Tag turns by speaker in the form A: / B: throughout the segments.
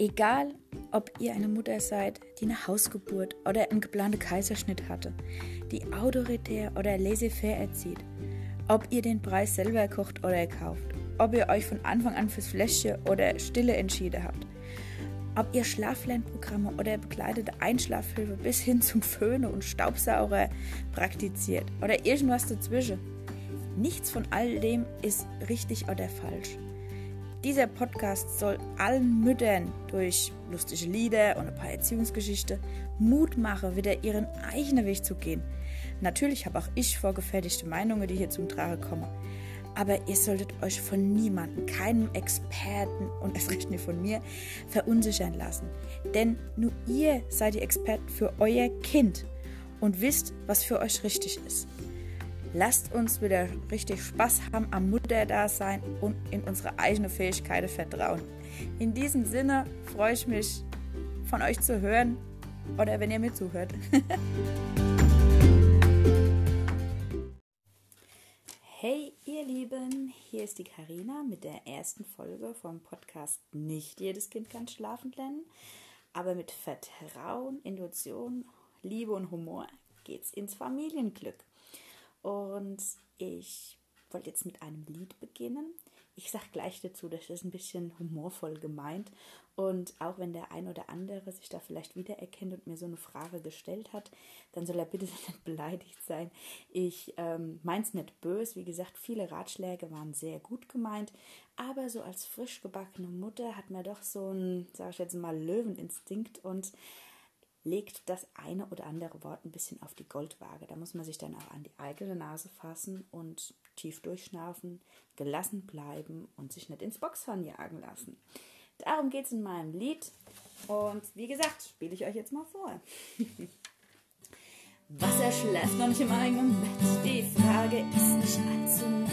A: Egal, ob ihr eine Mutter seid, die eine Hausgeburt oder einen geplanten Kaiserschnitt hatte, die autoritär oder laissez-faire erzieht, ob ihr den Preis selber kocht oder kauft, ob ihr euch von Anfang an fürs Fläschchen oder Stille entschieden habt, ob ihr Schlaflernprogramme oder begleitete Einschlafhilfe bis hin zum Föhne und Staubsauger praktiziert oder irgendwas dazwischen. Nichts von all dem ist richtig oder falsch. Dieser Podcast soll allen Müttern durch lustige Lieder und ein paar Erziehungsgeschichten Mut machen, wieder ihren eigenen Weg zu gehen. Natürlich habe auch ich vorgefertigte Meinungen, die hier zum Tragen kommen. Aber ihr solltet euch von niemandem, keinem Experten und erst recht nicht von mir, verunsichern lassen. Denn nur ihr seid die Experten für euer Kind und wisst, was für euch richtig ist. Lasst uns wieder richtig Spaß haben am Mutterdasein und in unsere eigenen Fähigkeiten vertrauen. In diesem Sinne freue ich mich, von euch zu hören oder wenn ihr mir zuhört. hey ihr Lieben, hier ist die Karina mit der ersten Folge vom Podcast Nicht jedes Kind kann schlafen lernen, aber mit Vertrauen, Intuition, Liebe und Humor geht's ins Familienglück. Und ich wollte jetzt mit einem Lied beginnen. Ich sage gleich dazu, das ist ein bisschen humorvoll gemeint. Und auch wenn der ein oder andere sich da vielleicht wiedererkennt und mir so eine Frage gestellt hat, dann soll er bitte nicht beleidigt sein. Ich ähm, es nicht böse. Wie gesagt, viele Ratschläge waren sehr gut gemeint. Aber so als frisch gebackene Mutter hat man doch so einen, sage ich jetzt mal, Löweninstinkt und legt das eine oder andere Wort ein bisschen auf die Goldwaage. Da muss man sich dann auch an die eigene Nase fassen und tief durchschnaufen, gelassen bleiben und sich nicht ins Boxhorn jagen lassen. Darum geht es in meinem Lied. Und wie gesagt, spiele ich euch jetzt mal vor. Wasser schläft noch nicht im eigenen Bett. Die Frage ist nicht allzu nett.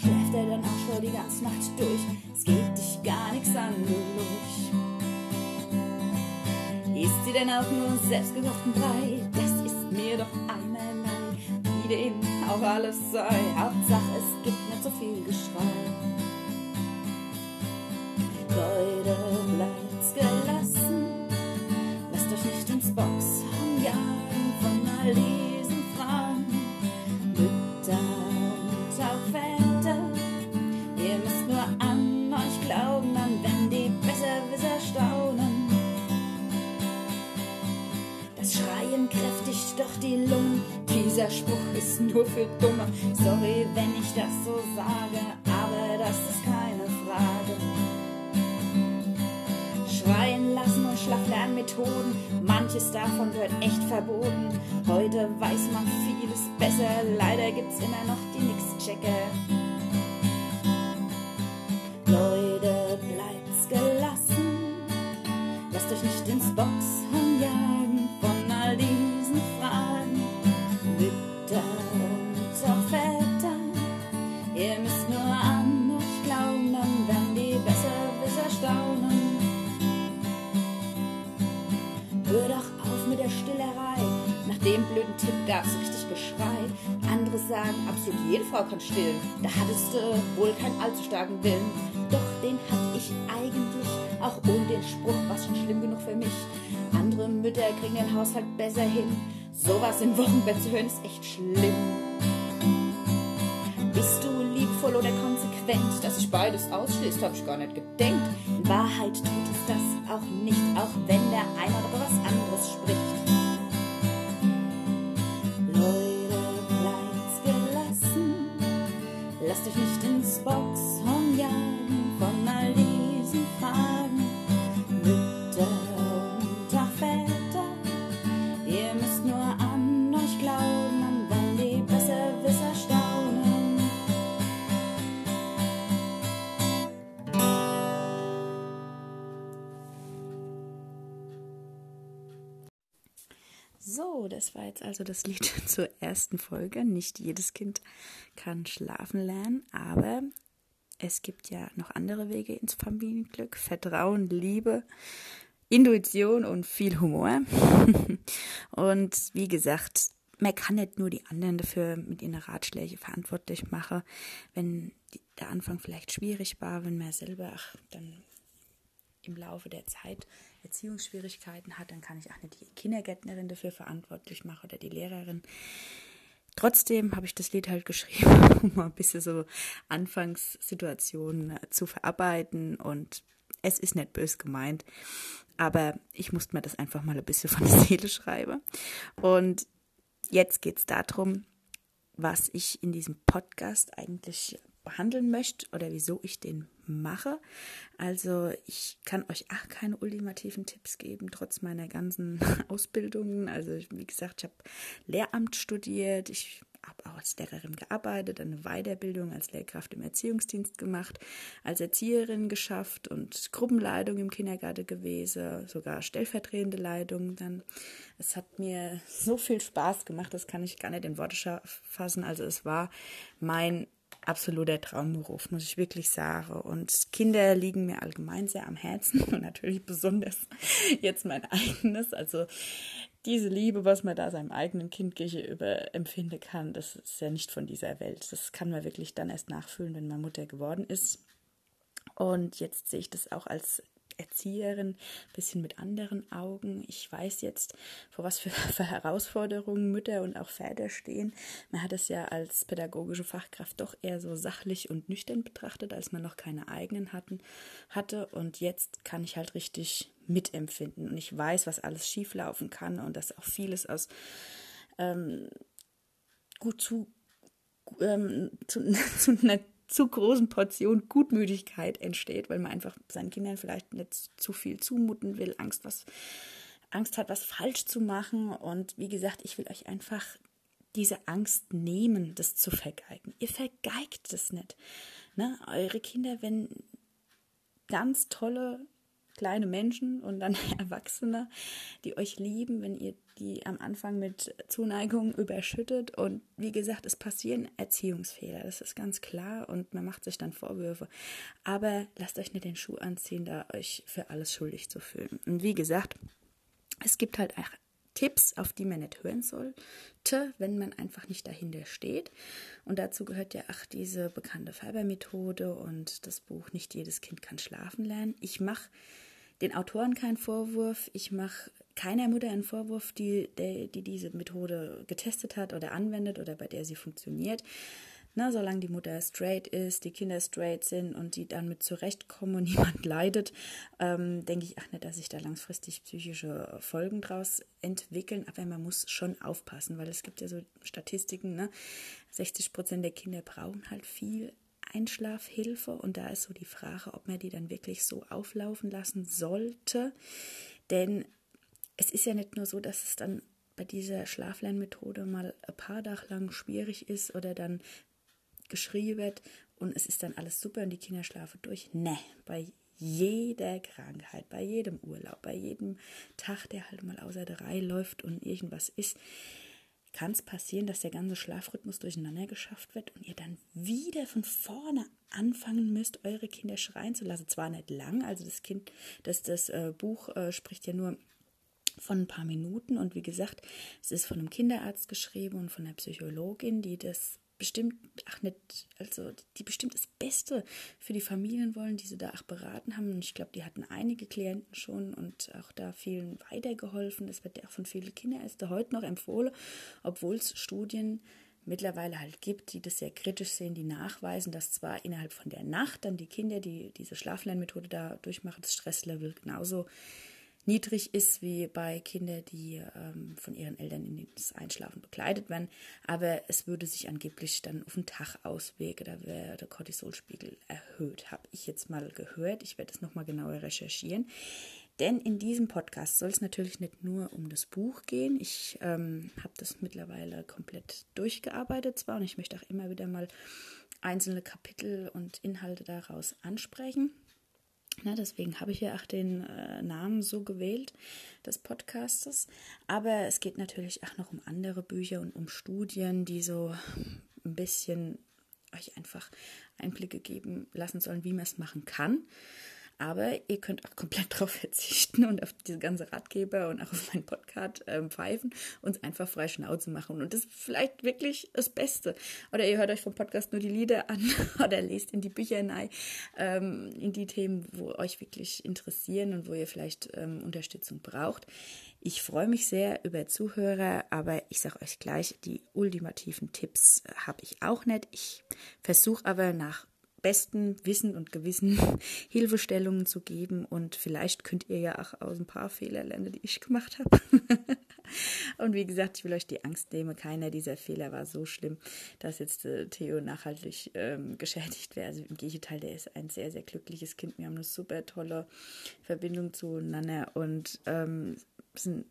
A: Schläft er dann auch schon die ganze Nacht durch? Es geht dich gar nichts an, du Lurch. Isst sie denn auch nur selbstgekochten Brei? Das ist mir doch einerlei, wie dem auch alles sei. Hauptsache, es gibt nicht so viel Geschrei. Leute, bleibt's gelassen, für Dumme. Sorry, wenn ich das so sage, aber das ist keine Frage. Schreien lassen und Schlaflernmethoden, manches davon wird echt verboten. Heute weiß man vieles besser, leider gibt's immer noch die Nix-Checker. Dem blöden Tipp gab es richtig Geschrei. Andere sagen, absolut jede Frau kann stillen. Da hattest du wohl keinen allzu starken Willen. Doch den hatte ich eigentlich, auch ohne den Spruch, was schon schlimm genug für mich. Andere Mütter kriegen den Haushalt besser hin. Sowas im Wochenbett zu hören ist echt schlimm. Bist du liebevoll oder konsequent? Dass sich beides ausschließt, hab ich gar nicht gedenkt. In Wahrheit tut es das auch nicht, auch wenn der eine oder was anderes spricht. Lasst euch nicht ins Boxhorn jagen von jetzt also das Lied zur ersten Folge. Nicht jedes Kind kann schlafen lernen, aber es gibt ja noch andere Wege ins Familienglück. Vertrauen, Liebe, Intuition und viel Humor. und wie gesagt, man kann nicht nur die anderen dafür mit ihren Ratschlägen verantwortlich machen, wenn der Anfang vielleicht schwierig war, wenn man selber ach, dann im Laufe der Zeit Erziehungsschwierigkeiten hat, dann kann ich auch nicht die Kindergärtnerin dafür verantwortlich machen oder die Lehrerin. Trotzdem habe ich das Lied halt geschrieben, um mal ein bisschen so Anfangssituationen zu verarbeiten und es ist nicht bös gemeint, aber ich musste mir das einfach mal ein bisschen von der Seele schreiben. Und jetzt geht es darum, was ich in diesem Podcast eigentlich behandeln möchte oder wieso ich den mache. Also ich kann euch auch keine ultimativen Tipps geben, trotz meiner ganzen Ausbildungen. Also wie gesagt, ich habe Lehramt studiert, ich habe auch als Lehrerin gearbeitet, eine Weiterbildung als Lehrkraft im Erziehungsdienst gemacht, als Erzieherin geschafft und Gruppenleitung im Kindergarten gewesen, sogar stellvertretende Leitung dann. Es hat mir so viel Spaß gemacht, das kann ich gar nicht in Worte fassen. Also es war mein absoluter Traumberuf, muss ich wirklich sagen. Und Kinder liegen mir allgemein sehr am Herzen und natürlich besonders jetzt mein eigenes. Also diese Liebe, was man da seinem eigenen Kind gegenüber empfinden kann, das ist ja nicht von dieser Welt. Das kann man wirklich dann erst nachfühlen, wenn man Mutter geworden ist. Und jetzt sehe ich das auch als Erzieherin ein bisschen mit anderen Augen. Ich weiß jetzt, vor was für, Herausforderungen Mütter und auch Väter stehen. Man hat es ja als pädagogische Fachkraft doch eher so sachlich und nüchtern betrachtet, als man noch keine eigenen hatten, hatte. Und jetzt kann ich halt richtig mitempfinden. Und ich weiß, was alles schieflaufen kann und dass auch vieles aus ähm, gut zu, ähm, zu, zu zu großen Portion Gutmütigkeit entsteht, weil man einfach seinen Kindern vielleicht nicht zu viel zumuten will, Angst, was, Angst hat, was falsch zu machen. Und wie gesagt, ich will euch einfach diese Angst nehmen, das zu vergeigen. Ihr vergeigt es nicht. Ne? Eure Kinder, wenn ganz tolle kleine Menschen und dann Erwachsene, die euch lieben, wenn ihr die am Anfang mit Zuneigung überschüttet. Und wie gesagt, es passieren Erziehungsfehler, das ist ganz klar und man macht sich dann Vorwürfe. Aber lasst euch nicht den Schuh anziehen, da euch für alles schuldig zu fühlen. Und wie gesagt, es gibt halt auch Tipps, auf die man nicht hören sollte, wenn man einfach nicht dahinter steht. Und dazu gehört ja auch diese bekannte Fiber-Methode und das Buch Nicht jedes Kind kann schlafen lernen. Ich mache den Autoren keinen Vorwurf. Ich mache keiner Mutter einen Vorwurf, die, die, die diese Methode getestet hat oder anwendet oder bei der sie funktioniert. Na, solange die Mutter straight ist, die Kinder straight sind und die dann mit zurechtkommen und niemand leidet, ähm, denke ich auch nicht, dass sich da langfristig psychische Folgen draus entwickeln. Aber man muss schon aufpassen, weil es gibt ja so Statistiken, ne? 60 Prozent der Kinder brauchen halt viel Einschlafhilfe und da ist so die Frage, ob man die dann wirklich so auflaufen lassen sollte. Denn es ist ja nicht nur so, dass es dann bei dieser Schlaflernmethode mal ein paar Tage lang schwierig ist oder dann geschrien wird und es ist dann alles super und die Kinder schlafen durch. Ne, bei jeder Krankheit, bei jedem Urlaub, bei jedem Tag, der halt mal außer der Reihe läuft und irgendwas ist, kann es passieren, dass der ganze Schlafrhythmus durcheinander geschafft wird und ihr dann wieder von vorne anfangen müsst, eure Kinder schreien zu lassen. Zwar nicht lang, also das Kind, das, das äh, Buch äh, spricht ja nur von ein paar Minuten und wie gesagt, es ist von einem Kinderarzt geschrieben und von einer Psychologin, die das bestimmt, ach nicht, also die bestimmt das Beste für die Familien wollen, die sie da auch beraten haben. Und ich glaube, die hatten einige Klienten schon und auch da vielen weitergeholfen. Das wird ja auch von vielen Kinderärzten heute noch empfohlen, obwohl es Studien mittlerweile halt gibt, die das sehr kritisch sehen, die nachweisen, dass zwar innerhalb von der Nacht dann die Kinder, die diese Schlaflernmethode da durchmachen, das Stresslevel genauso niedrig ist wie bei Kindern, die ähm, von ihren Eltern in das Einschlafen begleitet werden. Aber es würde sich angeblich dann auf den Tag auswirken, da wäre der Cortisolspiegel erhöht. Habe ich jetzt mal gehört. Ich werde es nochmal genauer recherchieren. Denn in diesem Podcast soll es natürlich nicht nur um das Buch gehen. Ich ähm, habe das mittlerweile komplett durchgearbeitet zwar und ich möchte auch immer wieder mal einzelne Kapitel und Inhalte daraus ansprechen. Na, deswegen habe ich ja auch den äh, Namen so gewählt des Podcastes. Aber es geht natürlich auch noch um andere Bücher und um Studien, die so ein bisschen euch einfach Einblicke geben lassen sollen, wie man es machen kann. Aber ihr könnt auch komplett darauf verzichten und auf diese ganze Ratgeber und auch auf meinen Podcast ähm, pfeifen und es einfach frei Schnauze machen. Und das ist vielleicht wirklich das Beste. Oder ihr hört euch vom Podcast nur die Lieder an oder lest in die Bücher hinein, ähm, in die Themen, wo euch wirklich interessieren und wo ihr vielleicht ähm, Unterstützung braucht. Ich freue mich sehr über Zuhörer, aber ich sage euch gleich, die ultimativen Tipps habe ich auch nicht. Ich versuche aber nach bestem Wissen und Gewissen Hilfestellungen zu geben und vielleicht könnt ihr ja auch aus ein paar Fehler lernen, die ich gemacht habe. und wie gesagt, ich will euch die Angst nehmen. Keiner dieser Fehler war so schlimm, dass jetzt äh, Theo nachhaltig ähm, geschädigt wäre. Also im Gegenteil, der ist ein sehr, sehr glückliches Kind. Wir haben eine super tolle Verbindung zueinander und ähm, sind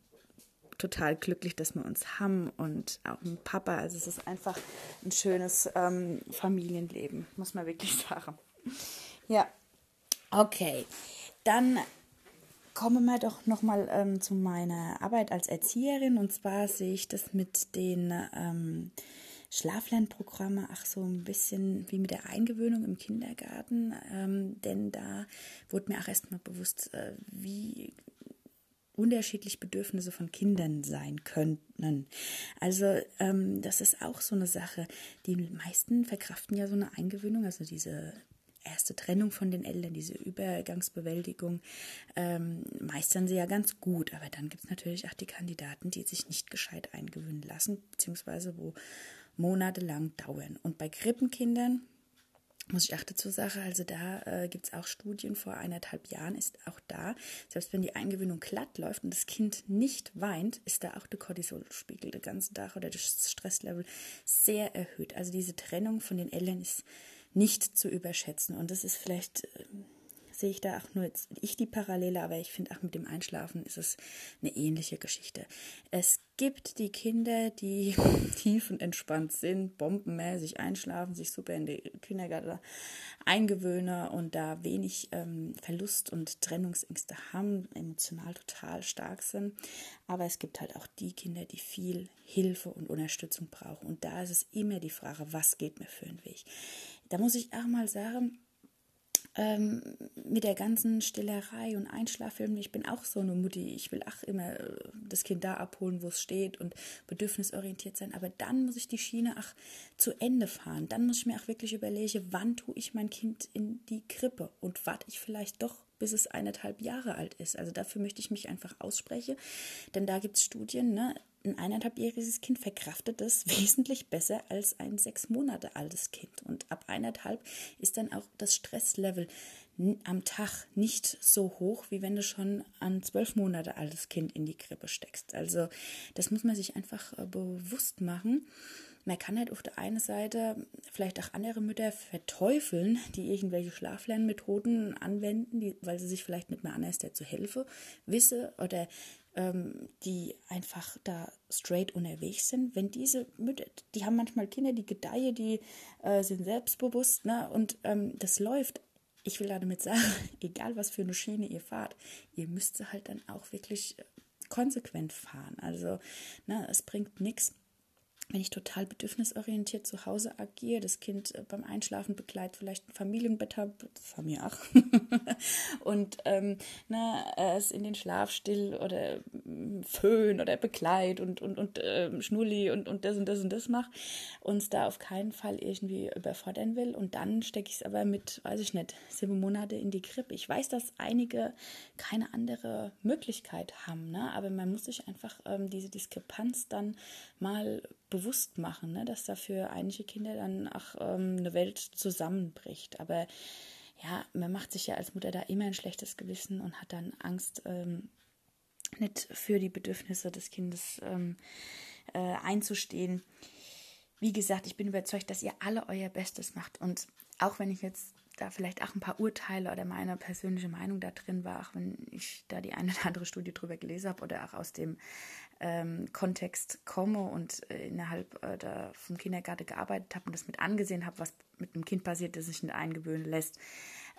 A: total glücklich, dass wir uns haben und auch ein Papa. Also es ist einfach ein schönes ähm, Familienleben, muss man wirklich sagen. Ja, okay. Dann kommen wir doch nochmal ähm, zu meiner Arbeit als Erzieherin. Und zwar sehe ich das mit den ähm, Schlaflernprogrammen auch so ein bisschen wie mit der Eingewöhnung im Kindergarten. Ähm, denn da wurde mir auch erstmal bewusst, äh, wie unterschiedlich Bedürfnisse von Kindern sein könnten. Also ähm, das ist auch so eine Sache. Die meisten verkraften ja so eine Eingewöhnung, also diese erste Trennung von den Eltern, diese Übergangsbewältigung, ähm, meistern sie ja ganz gut. Aber dann gibt es natürlich auch die Kandidaten, die sich nicht gescheit eingewöhnen lassen, beziehungsweise wo monatelang dauern. Und bei Krippenkindern muss ich auch dazu sagen, also da äh, gibt es auch Studien, vor eineinhalb Jahren ist auch da, selbst wenn die Eingewöhnung glatt läuft und das Kind nicht weint, ist da auch der Cortisolspiegel den ganzen Tag oder das Stresslevel sehr erhöht. Also diese Trennung von den Eltern ist nicht zu überschätzen und das ist vielleicht... Äh, sehe ich da auch nur jetzt ich die Parallele, aber ich finde auch mit dem Einschlafen ist es eine ähnliche Geschichte. Es gibt die Kinder, die tief und entspannt sind, bombenmäßig einschlafen, sich super in die Kindergarten eingewöhnen und da wenig ähm, Verlust und Trennungsängste haben, emotional total stark sind. Aber es gibt halt auch die Kinder, die viel Hilfe und Unterstützung brauchen. Und da ist es immer die Frage, was geht mir für einen Weg? Da muss ich auch mal sagen, ähm, mit der ganzen Stillerei und Einschlaffilm, ich bin auch so eine Mutti, ich will auch immer äh, das Kind da abholen, wo es steht und bedürfnisorientiert sein, aber dann muss ich die Schiene auch zu Ende fahren. Dann muss ich mir auch wirklich überlegen, wann tue ich mein Kind in die Krippe und warte ich vielleicht doch bis es eineinhalb Jahre alt ist. Also dafür möchte ich mich einfach aussprechen, denn da gibt es Studien, ne? ein eineinhalbjähriges Kind verkraftet das wesentlich besser als ein sechs Monate altes Kind. Und ab eineinhalb ist dann auch das Stresslevel am Tag nicht so hoch, wie wenn du schon ein zwölf Monate altes Kind in die Krippe steckst. Also das muss man sich einfach äh, bewusst machen man kann halt auf der einen Seite vielleicht auch andere Mütter verteufeln, die irgendwelche Schlaflernmethoden anwenden, die, weil sie sich vielleicht nicht mehr anders dazu helfen, wisse oder ähm, die einfach da straight unterwegs sind. Wenn diese Mütter, die haben manchmal Kinder, die gedeihen, die äh, sind selbstbewusst, ne, und ähm, das läuft. Ich will damit sagen, egal was für eine Schiene ihr fahrt, ihr müsst halt dann auch wirklich äh, konsequent fahren. Also, ne, es bringt nichts wenn ich total bedürfnisorientiert zu Hause agiere, das Kind äh, beim Einschlafen begleitet, vielleicht ein Familienbett habe, wir auch, und ähm, na, es in den Schlaf still oder mm, Föhn oder Begleit und, und, und ähm, Schnulli und, und das und das und das mache, uns da auf keinen Fall irgendwie überfordern will. Und dann stecke ich es aber mit, weiß ich nicht, sieben Monate in die Krippe. Ich weiß, dass einige keine andere Möglichkeit haben, ne? aber man muss sich einfach ähm, diese Diskrepanz dann mal bewusst machen, ne? dass da für einige Kinder dann auch ähm, eine Welt zusammenbricht. Aber ja, man macht sich ja als Mutter da immer ein schlechtes Gewissen und hat dann Angst, ähm, nicht für die Bedürfnisse des Kindes ähm, äh, einzustehen. Wie gesagt, ich bin überzeugt, dass ihr alle euer Bestes macht. Und auch wenn ich jetzt da vielleicht auch ein paar Urteile oder meine persönliche Meinung da drin war, auch wenn ich da die eine oder andere Studie drüber gelesen habe oder auch aus dem ähm, Kontext komme und äh, innerhalb äh, da vom Kindergarten gearbeitet habe und das mit angesehen habe, was mit einem Kind passiert, das sich nicht eingewöhnen lässt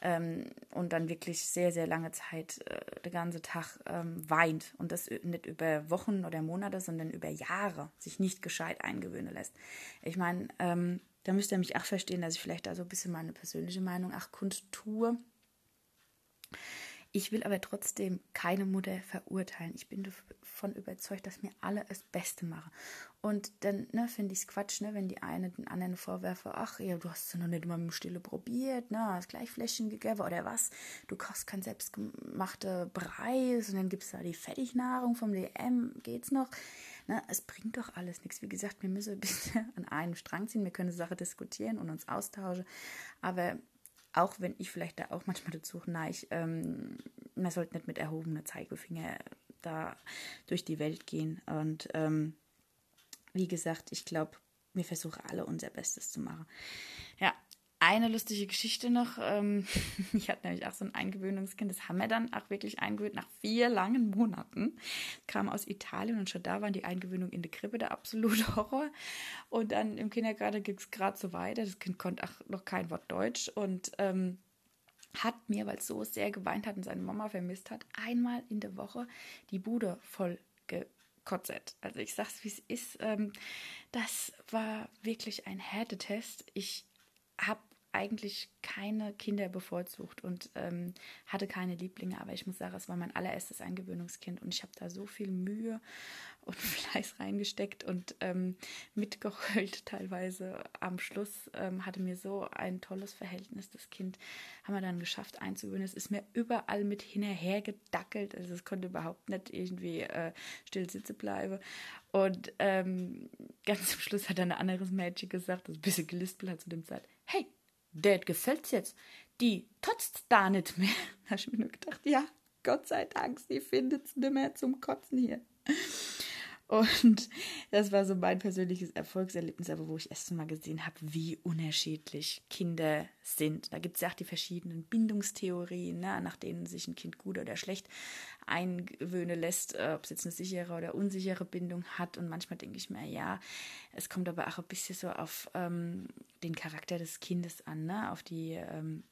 A: ähm, und dann wirklich sehr, sehr lange Zeit äh, den ganzen Tag ähm, weint und das nicht über Wochen oder Monate, sondern über Jahre sich nicht gescheit eingewöhnen lässt. Ich meine, ähm, da müsst ihr mich auch verstehen, dass ich vielleicht da so ein bisschen meine persönliche Meinung auch kundtue. Ich will aber trotzdem keine Mutter verurteilen. Ich bin davon überzeugt, dass mir alle das Beste machen. Und dann ne, finde ich es Quatsch, ne, wenn die eine den anderen vorwerfe, ach ja, du hast es noch nicht mal mit dem Stille probiert, ne, hast gleich Fläschchen gegeben oder was. Du kochst kein selbstgemachte Brei und dann gibt es da die Fertignahrung vom DM, geht's noch? Ne, es bringt doch alles nichts. Wie gesagt, wir müssen ein bisschen an einem Strang ziehen, wir können Sache diskutieren und uns austauschen, aber auch wenn ich vielleicht da auch manchmal dazu neige, ähm, man sollte nicht mit erhobener Zeigefinger da durch die Welt gehen. Und ähm, wie gesagt, ich glaube, wir versuchen alle unser Bestes zu machen. Ja, eine lustige Geschichte noch. Ähm, ich hatte nämlich auch so ein Eingewöhnungskind, das haben wir dann auch wirklich eingewöhnt nach vier langen Monaten. Kam aus Italien und schon da waren die Eingewöhnung in der Krippe der absolute Horror. Und dann im Kindergarten ging es gerade so weiter. Das Kind konnte auch noch kein Wort Deutsch und ähm, hat mir, weil es so sehr geweint hat und seine Mama vermisst hat, einmal in der Woche die Bude voll gekotzt. Also ich sag's, wie es ist. Ähm, das war wirklich ein Härtetest. Ich habe eigentlich keine Kinder bevorzugt und ähm, hatte keine Lieblinge, aber ich muss sagen, es war mein allererstes Eingewöhnungskind und ich habe da so viel Mühe und Fleiß reingesteckt und ähm, mitgeheult teilweise. Am Schluss ähm, hatte mir so ein tolles Verhältnis. Das Kind haben wir dann geschafft einzugewöhnen. Es ist mir überall mit hinterher gedackelt, also es konnte überhaupt nicht irgendwie äh, still sitzen bleiben. Und ähm, ganz zum Schluss hat ein anderes Mädchen gesagt, das ein bisschen gelispelt hat zu dem Zeit, hey, der gefällt's jetzt. Die totzt da nicht mehr. Da habe ich mir nur gedacht, ja, Gott sei Dank, sie findet's nicht mehr zum Kotzen hier. Und das war so mein persönliches Erfolgserlebnis, aber wo ich erst mal gesehen habe, wie unterschiedlich Kinder sind. Da gibt es ja auch die verschiedenen Bindungstheorien, ne, nach denen sich ein Kind gut oder schlecht eingewöhnen lässt, äh, ob es jetzt eine sichere oder unsichere Bindung hat. Und manchmal denke ich mir, ja, es kommt aber auch ein bisschen so auf ähm, den Charakter des Kindes an, ne, auf die ähm,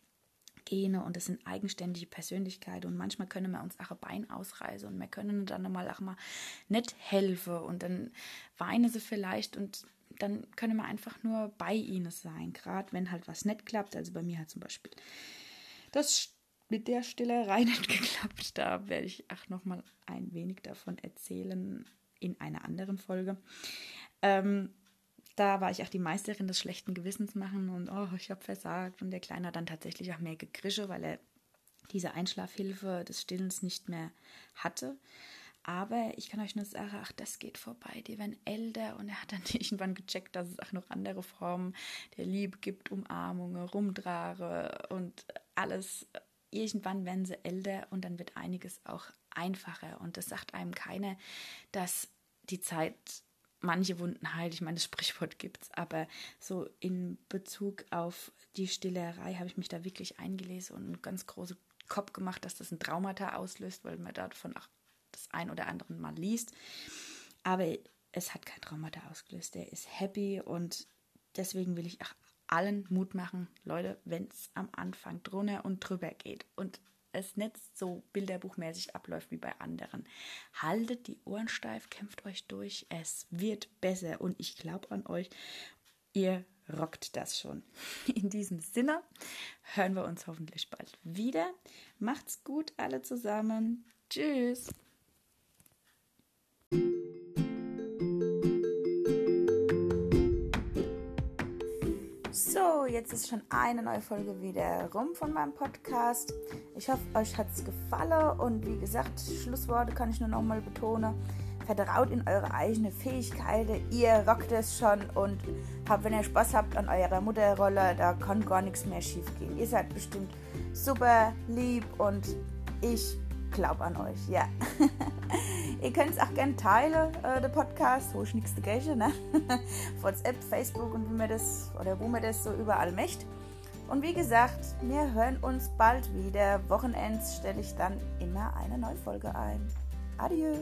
A: Gene. Und das sind eigenständige Persönlichkeiten. Und manchmal können wir uns auch ein Bein ausreißen. Und wir können dann mal auch mal nicht helfen. Und dann weinen sie vielleicht. Und dann können wir einfach nur bei ihnen sein, gerade wenn halt was nicht klappt. Also bei mir hat zum Beispiel das mit der Stillerei nicht geklappt. Da werde ich auch noch mal ein wenig davon erzählen in einer anderen Folge. Ähm, da war ich auch die Meisterin des schlechten Gewissens machen und oh, ich habe versagt. Und der Kleine hat dann tatsächlich auch mehr gegrische, weil er diese Einschlafhilfe des Stillens nicht mehr hatte. Aber ich kann euch nur sagen, ach, das geht vorbei. Die werden älter und er hat dann irgendwann gecheckt, dass es auch noch andere Formen der Liebe gibt, Umarmungen, Rumdrage und alles. Irgendwann werden sie älter und dann wird einiges auch einfacher. Und das sagt einem keiner, dass die Zeit manche Wunden heilt. Ich meine, das Sprichwort gibt's, aber so in Bezug auf die Stillerei habe ich mich da wirklich eingelesen und einen ganz großen Kopf gemacht, dass das ein Traumata auslöst, weil man davon auch das ein oder andere mal liest. Aber es hat kein Traumata ausgelöst. Der ist happy und deswegen will ich auch allen Mut machen, Leute, wenn es am Anfang drunter und drüber geht und es nicht so bilderbuchmäßig abläuft wie bei anderen. Haltet die Ohren steif, kämpft euch durch, es wird besser und ich glaube an euch, ihr rockt das schon. In diesem Sinne hören wir uns hoffentlich bald wieder. Macht's gut alle zusammen. Tschüss. So, jetzt ist schon eine neue Folge wieder rum von meinem Podcast. Ich hoffe, euch hat es gefallen und wie gesagt, Schlussworte kann ich nur noch mal betonen. Vertraut in eure eigene Fähigkeiten, ihr rockt es schon und habt, wenn ihr Spaß habt an eurer Mutterrolle, da kann gar nichts mehr schief gehen. Ihr seid bestimmt super lieb und ich glaube an euch, ja. Ihr könnt es auch gerne teilen, äh, der Podcast, wo ich nichts dagegen, ne? WhatsApp, Facebook und wie man das, oder wo man das so überall möchte. Und wie gesagt, wir hören uns bald wieder. Wochenends stelle ich dann immer eine neue Folge ein. Adieu.